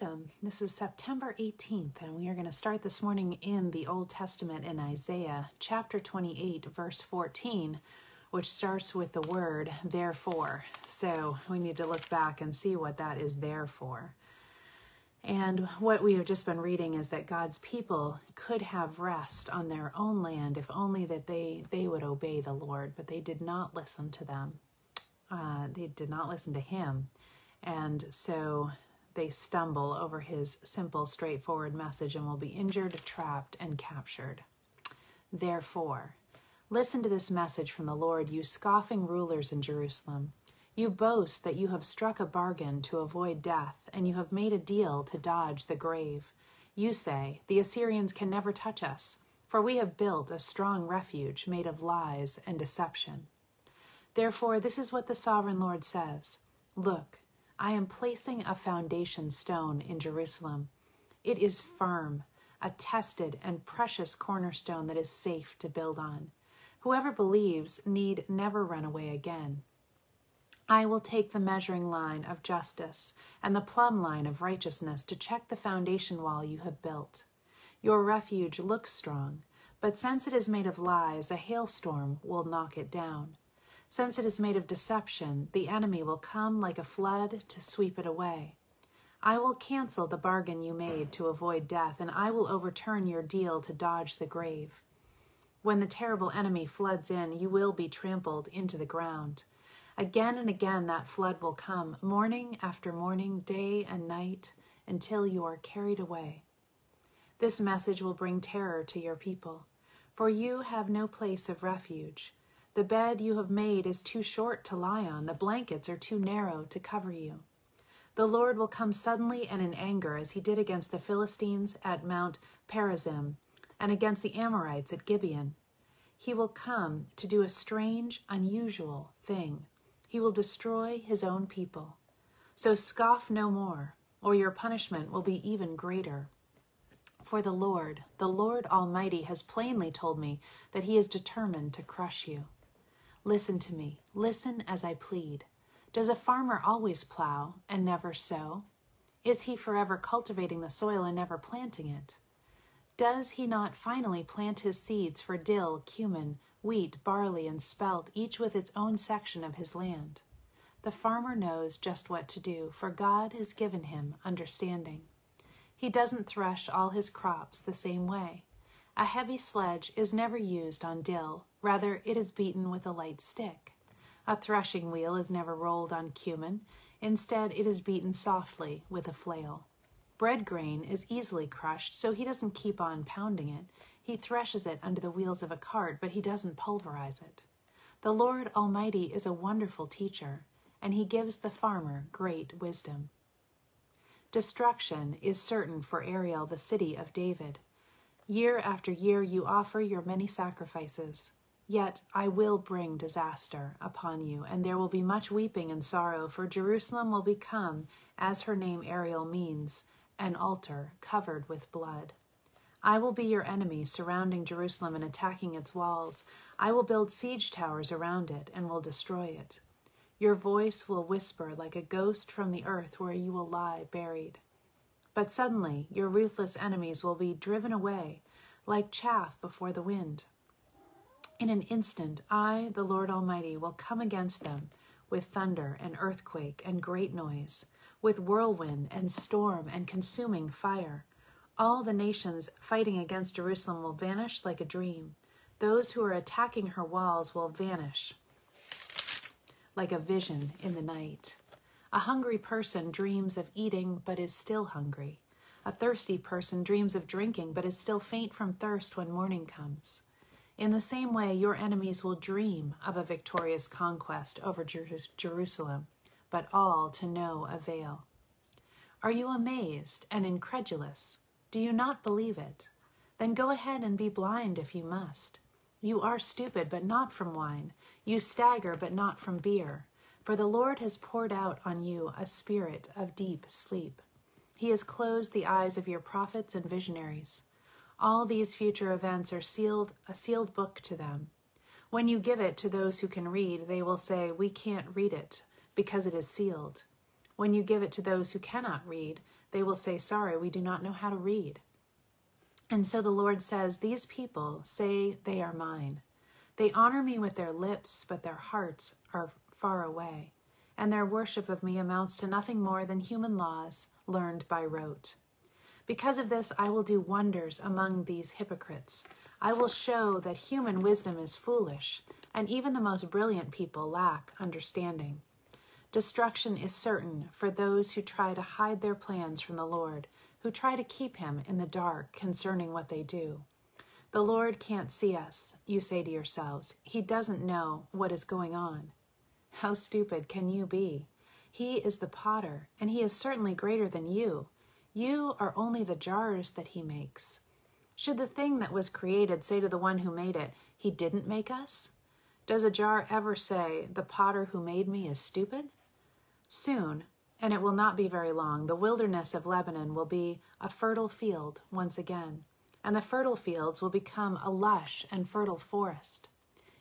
Welcome. This is September 18th, and we are going to start this morning in the Old Testament in Isaiah chapter 28, verse 14, which starts with the word therefore. So we need to look back and see what that is there for. And what we have just been reading is that God's people could have rest on their own land if only that they, they would obey the Lord, but they did not listen to them. Uh, they did not listen to Him. And so they stumble over his simple, straightforward message and will be injured, trapped, and captured. Therefore, listen to this message from the Lord, you scoffing rulers in Jerusalem. You boast that you have struck a bargain to avoid death, and you have made a deal to dodge the grave. You say, The Assyrians can never touch us, for we have built a strong refuge made of lies and deception. Therefore, this is what the sovereign Lord says Look, I am placing a foundation stone in Jerusalem. It is firm, a tested and precious cornerstone that is safe to build on. Whoever believes need never run away again. I will take the measuring line of justice and the plumb line of righteousness to check the foundation wall you have built. Your refuge looks strong, but since it is made of lies, a hailstorm will knock it down. Since it is made of deception, the enemy will come like a flood to sweep it away. I will cancel the bargain you made to avoid death, and I will overturn your deal to dodge the grave. When the terrible enemy floods in, you will be trampled into the ground. Again and again that flood will come, morning after morning, day and night, until you are carried away. This message will bring terror to your people, for you have no place of refuge. The bed you have made is too short to lie on, the blankets are too narrow to cover you. The Lord will come suddenly and in anger, as he did against the Philistines at Mount Perazim and against the Amorites at Gibeon. He will come to do a strange, unusual thing. He will destroy his own people. So scoff no more, or your punishment will be even greater. For the Lord, the Lord Almighty, has plainly told me that he is determined to crush you. Listen to me. Listen as I plead. Does a farmer always plow and never sow? Is he forever cultivating the soil and never planting it? Does he not finally plant his seeds for dill, cumin, wheat, barley, and spelt, each with its own section of his land? The farmer knows just what to do, for God has given him understanding. He doesn't thresh all his crops the same way. A heavy sledge is never used on dill Rather, it is beaten with a light stick. A threshing wheel is never rolled on cumin. Instead, it is beaten softly with a flail. Bread grain is easily crushed, so he doesn't keep on pounding it. He threshes it under the wheels of a cart, but he doesn't pulverize it. The Lord Almighty is a wonderful teacher, and he gives the farmer great wisdom. Destruction is certain for Ariel, the city of David. Year after year you offer your many sacrifices. Yet I will bring disaster upon you, and there will be much weeping and sorrow, for Jerusalem will become, as her name Ariel means, an altar covered with blood. I will be your enemy, surrounding Jerusalem and attacking its walls. I will build siege towers around it and will destroy it. Your voice will whisper like a ghost from the earth where you will lie buried. But suddenly your ruthless enemies will be driven away like chaff before the wind. In an instant, I, the Lord Almighty, will come against them with thunder and earthquake and great noise, with whirlwind and storm and consuming fire. All the nations fighting against Jerusalem will vanish like a dream. Those who are attacking her walls will vanish like a vision in the night. A hungry person dreams of eating but is still hungry. A thirsty person dreams of drinking but is still faint from thirst when morning comes. In the same way, your enemies will dream of a victorious conquest over Jer- Jerusalem, but all to no avail. Are you amazed and incredulous? Do you not believe it? Then go ahead and be blind if you must. You are stupid, but not from wine. You stagger, but not from beer. For the Lord has poured out on you a spirit of deep sleep. He has closed the eyes of your prophets and visionaries. All these future events are sealed, a sealed book to them. When you give it to those who can read, they will say, We can't read it because it is sealed. When you give it to those who cannot read, they will say, Sorry, we do not know how to read. And so the Lord says, These people say they are mine. They honor me with their lips, but their hearts are far away, and their worship of me amounts to nothing more than human laws learned by rote. Because of this, I will do wonders among these hypocrites. I will show that human wisdom is foolish, and even the most brilliant people lack understanding. Destruction is certain for those who try to hide their plans from the Lord, who try to keep him in the dark concerning what they do. The Lord can't see us, you say to yourselves. He doesn't know what is going on. How stupid can you be? He is the potter, and he is certainly greater than you. You are only the jars that he makes. Should the thing that was created say to the one who made it, He didn't make us? Does a jar ever say, The potter who made me is stupid? Soon, and it will not be very long, the wilderness of Lebanon will be a fertile field once again, and the fertile fields will become a lush and fertile forest.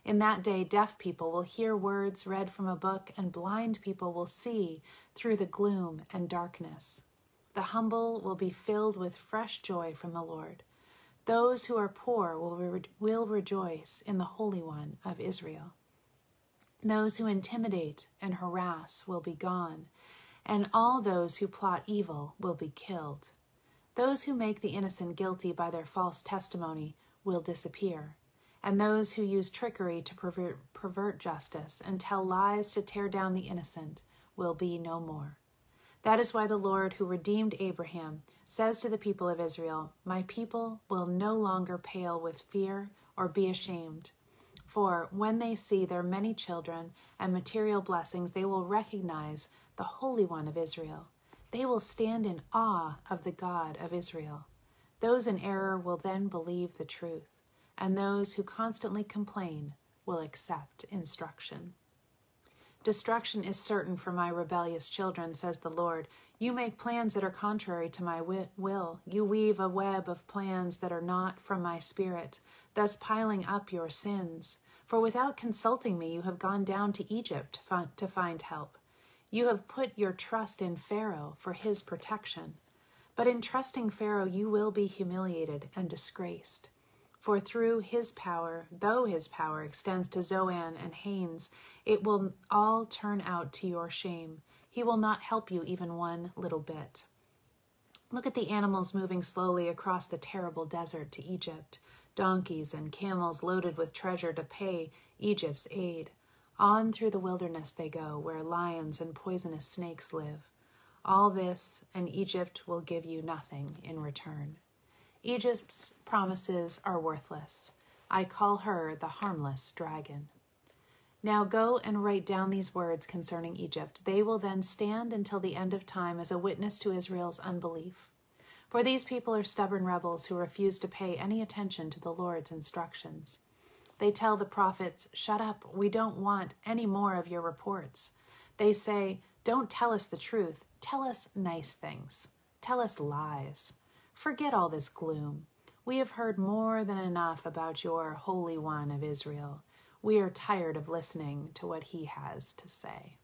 In that day, deaf people will hear words read from a book, and blind people will see through the gloom and darkness. The humble will be filled with fresh joy from the Lord. Those who are poor will, re- will rejoice in the Holy One of Israel. Those who intimidate and harass will be gone, and all those who plot evil will be killed. Those who make the innocent guilty by their false testimony will disappear, and those who use trickery to pervert, pervert justice and tell lies to tear down the innocent will be no more. That is why the Lord, who redeemed Abraham, says to the people of Israel, My people will no longer pale with fear or be ashamed. For when they see their many children and material blessings, they will recognize the Holy One of Israel. They will stand in awe of the God of Israel. Those in error will then believe the truth, and those who constantly complain will accept instruction. Destruction is certain for my rebellious children, says the Lord. You make plans that are contrary to my will. You weave a web of plans that are not from my spirit, thus piling up your sins. For without consulting me, you have gone down to Egypt to find help. You have put your trust in Pharaoh for his protection. But in trusting Pharaoh, you will be humiliated and disgraced. For through his power, though his power extends to Zoan and Hanes, it will all turn out to your shame. He will not help you even one little bit. Look at the animals moving slowly across the terrible desert to Egypt donkeys and camels loaded with treasure to pay Egypt's aid. On through the wilderness they go, where lions and poisonous snakes live. All this, and Egypt will give you nothing in return. Egypt's promises are worthless. I call her the harmless dragon. Now go and write down these words concerning Egypt. They will then stand until the end of time as a witness to Israel's unbelief. For these people are stubborn rebels who refuse to pay any attention to the Lord's instructions. They tell the prophets, Shut up, we don't want any more of your reports. They say, Don't tell us the truth, tell us nice things, tell us lies. Forget all this gloom. We have heard more than enough about your Holy One of Israel. We are tired of listening to what he has to say.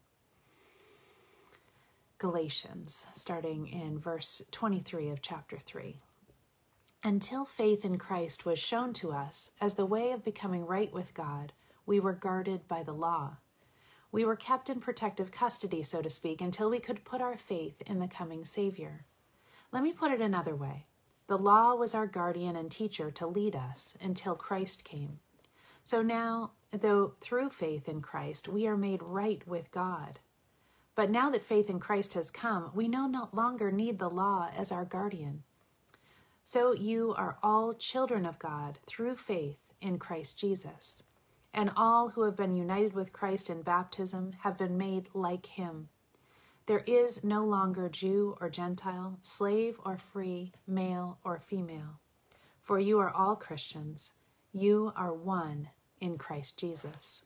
Galatians, starting in verse 23 of chapter 3. Until faith in Christ was shown to us as the way of becoming right with God, we were guarded by the law. We were kept in protective custody, so to speak, until we could put our faith in the coming Savior. Let me put it another way the law was our guardian and teacher to lead us until Christ came. So now, though through faith in Christ we are made right with God, but now that faith in Christ has come, we no longer need the law as our guardian. So you are all children of God through faith in Christ Jesus. And all who have been united with Christ in baptism have been made like him. There is no longer Jew or Gentile, slave or free, male or female. for you are all Christians. You are one in Christ Jesus.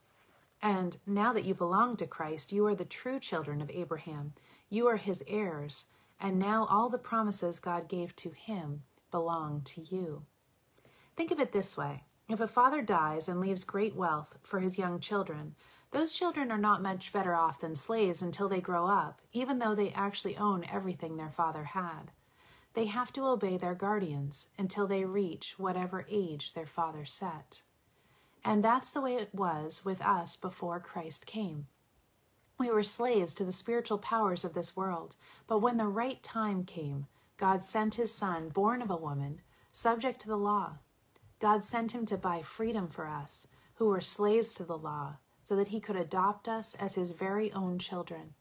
And now that you belong to Christ, you are the true children of Abraham. You are his heirs, and now all the promises God gave to him belong to you. Think of it this way if a father dies and leaves great wealth for his young children, those children are not much better off than slaves until they grow up, even though they actually own everything their father had. They have to obey their guardians until they reach whatever age their father set. And that's the way it was with us before Christ came. We were slaves to the spiritual powers of this world, but when the right time came, God sent his son, born of a woman, subject to the law. God sent him to buy freedom for us, who were slaves to the law, so that he could adopt us as his very own children.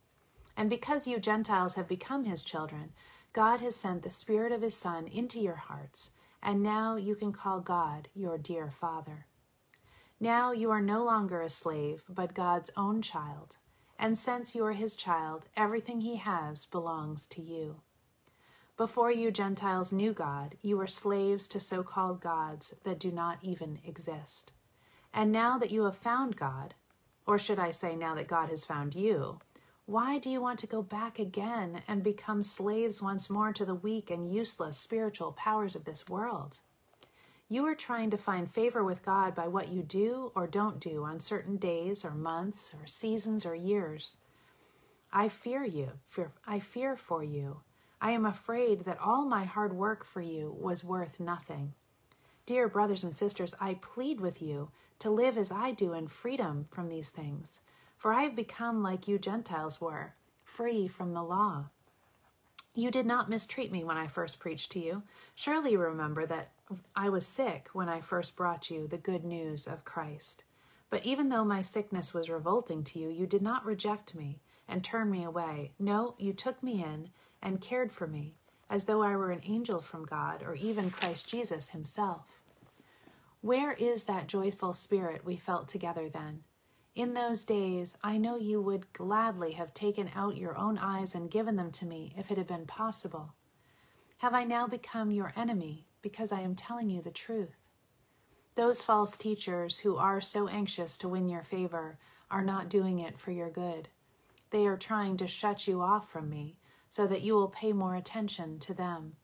And because you Gentiles have become his children, God has sent the Spirit of his Son into your hearts, and now you can call God your dear Father. Now you are no longer a slave, but God's own child. And since you are his child, everything he has belongs to you. Before you Gentiles knew God, you were slaves to so called gods that do not even exist. And now that you have found God, or should I say, now that God has found you, why do you want to go back again and become slaves once more to the weak and useless spiritual powers of this world? You are trying to find favor with God by what you do or don't do on certain days or months or seasons or years. I fear you. Fear, I fear for you. I am afraid that all my hard work for you was worth nothing. Dear brothers and sisters, I plead with you to live as I do in freedom from these things, for I have become like you Gentiles were, free from the law. You did not mistreat me when I first preached to you. Surely you remember that I was sick when I first brought you the good news of Christ. But even though my sickness was revolting to you, you did not reject me and turn me away. No, you took me in and cared for me, as though I were an angel from God or even Christ Jesus himself. Where is that joyful spirit we felt together then? In those days, I know you would gladly have taken out your own eyes and given them to me if it had been possible. Have I now become your enemy because I am telling you the truth? Those false teachers who are so anxious to win your favor are not doing it for your good. They are trying to shut you off from me so that you will pay more attention to them.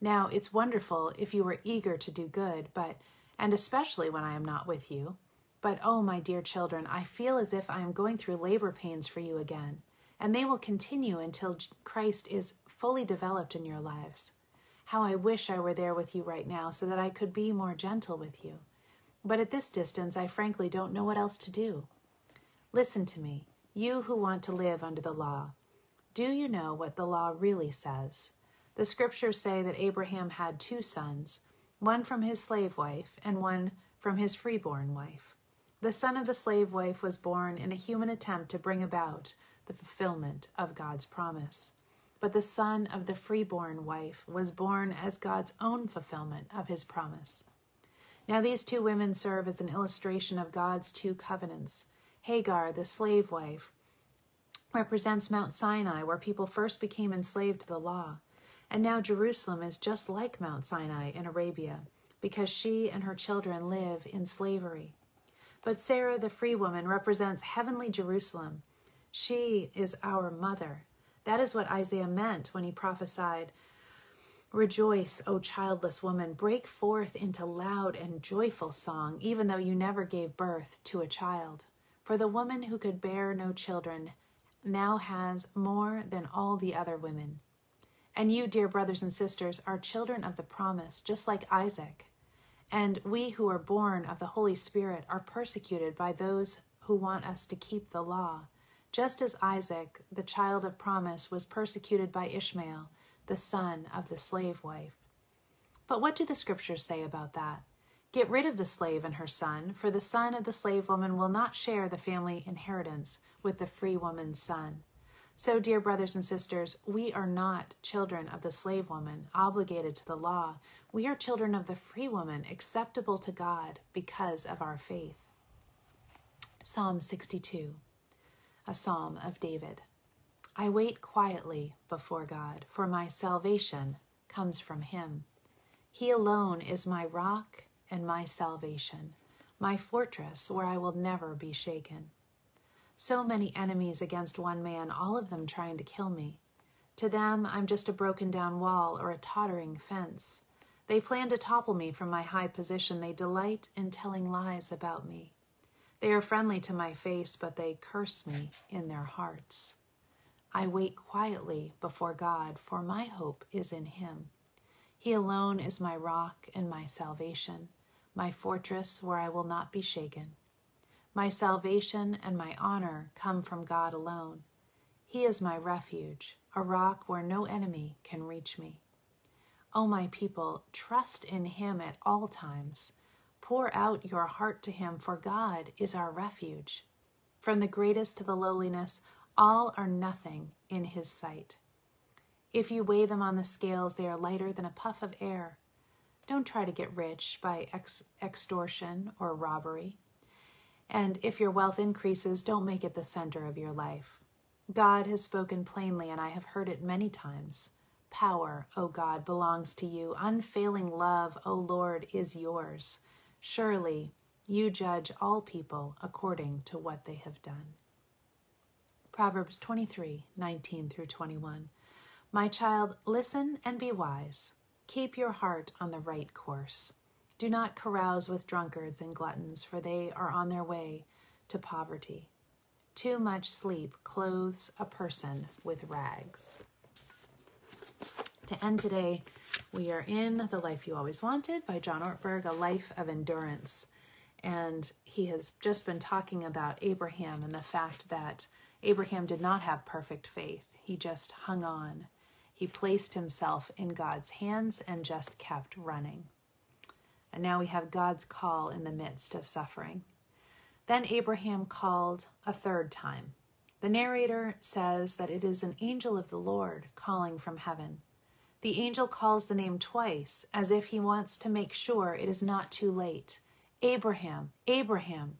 Now, it's wonderful if you are eager to do good, but, and especially when I am not with you, but oh, my dear children, I feel as if I am going through labor pains for you again, and they will continue until Christ is fully developed in your lives. How I wish I were there with you right now so that I could be more gentle with you. But at this distance, I frankly don't know what else to do. Listen to me, you who want to live under the law. Do you know what the law really says? The scriptures say that Abraham had two sons, one from his slave wife and one from his freeborn wife. The son of the slave wife was born in a human attempt to bring about the fulfillment of God's promise. But the son of the freeborn wife was born as God's own fulfillment of his promise. Now, these two women serve as an illustration of God's two covenants. Hagar, the slave wife, represents Mount Sinai, where people first became enslaved to the law. And now Jerusalem is just like Mount Sinai in Arabia, because she and her children live in slavery. But Sarah, the free woman, represents heavenly Jerusalem. She is our mother. That is what Isaiah meant when he prophesied Rejoice, O childless woman, break forth into loud and joyful song, even though you never gave birth to a child. For the woman who could bear no children now has more than all the other women. And you, dear brothers and sisters, are children of the promise, just like Isaac. And we who are born of the Holy Spirit are persecuted by those who want us to keep the law, just as Isaac, the child of promise, was persecuted by Ishmael, the son of the slave wife. But what do the scriptures say about that? Get rid of the slave and her son, for the son of the slave woman will not share the family inheritance with the free woman's son. So, dear brothers and sisters, we are not children of the slave woman, obligated to the law. We are children of the free woman, acceptable to God because of our faith. Psalm 62, a psalm of David. I wait quietly before God, for my salvation comes from him. He alone is my rock and my salvation, my fortress where I will never be shaken. So many enemies against one man, all of them trying to kill me. To them, I'm just a broken down wall or a tottering fence. They plan to topple me from my high position. They delight in telling lies about me. They are friendly to my face, but they curse me in their hearts. I wait quietly before God, for my hope is in Him. He alone is my rock and my salvation, my fortress where I will not be shaken. My salvation and my honor come from God alone. He is my refuge, a rock where no enemy can reach me. O my people, trust in him at all times. Pour out your heart to him, for God is our refuge. From the greatest to the lowliness, all are nothing in his sight. If you weigh them on the scales, they are lighter than a puff of air. Don't try to get rich by ex- extortion or robbery. And if your wealth increases, don't make it the center of your life. God has spoken plainly, and I have heard it many times. Power, O God, belongs to you. Unfailing love, O Lord, is yours. Surely you judge all people according to what they have done. Proverbs 23 19 through 21. My child, listen and be wise. Keep your heart on the right course. Do not carouse with drunkards and gluttons, for they are on their way to poverty. Too much sleep clothes a person with rags. To end today, we are in The Life You Always Wanted by John Ortberg, a life of endurance. And he has just been talking about Abraham and the fact that Abraham did not have perfect faith. He just hung on. He placed himself in God's hands and just kept running. And now we have God's call in the midst of suffering. Then Abraham called a third time. The narrator says that it is an angel of the Lord calling from heaven. The angel calls the name twice, as if he wants to make sure it is not too late. Abraham, Abraham.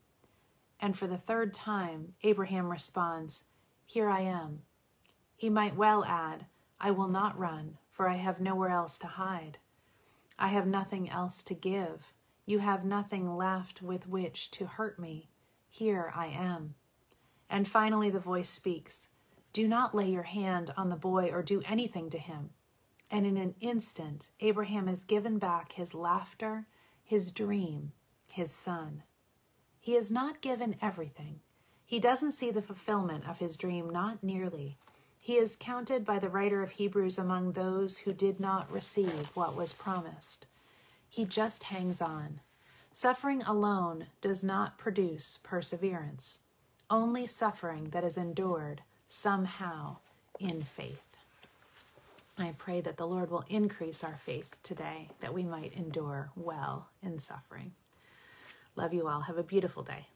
And for the third time, Abraham responds, Here I am. He might well add, I will not run, for I have nowhere else to hide. I have nothing else to give. You have nothing left with which to hurt me. Here I am. And finally, the voice speaks Do not lay your hand on the boy or do anything to him. And in an instant, Abraham has given back his laughter, his dream, his son. He is not given everything. He doesn't see the fulfillment of his dream, not nearly. He is counted by the writer of Hebrews among those who did not receive what was promised. He just hangs on. Suffering alone does not produce perseverance, only suffering that is endured somehow in faith. I pray that the Lord will increase our faith today, that we might endure well in suffering. Love you all. Have a beautiful day.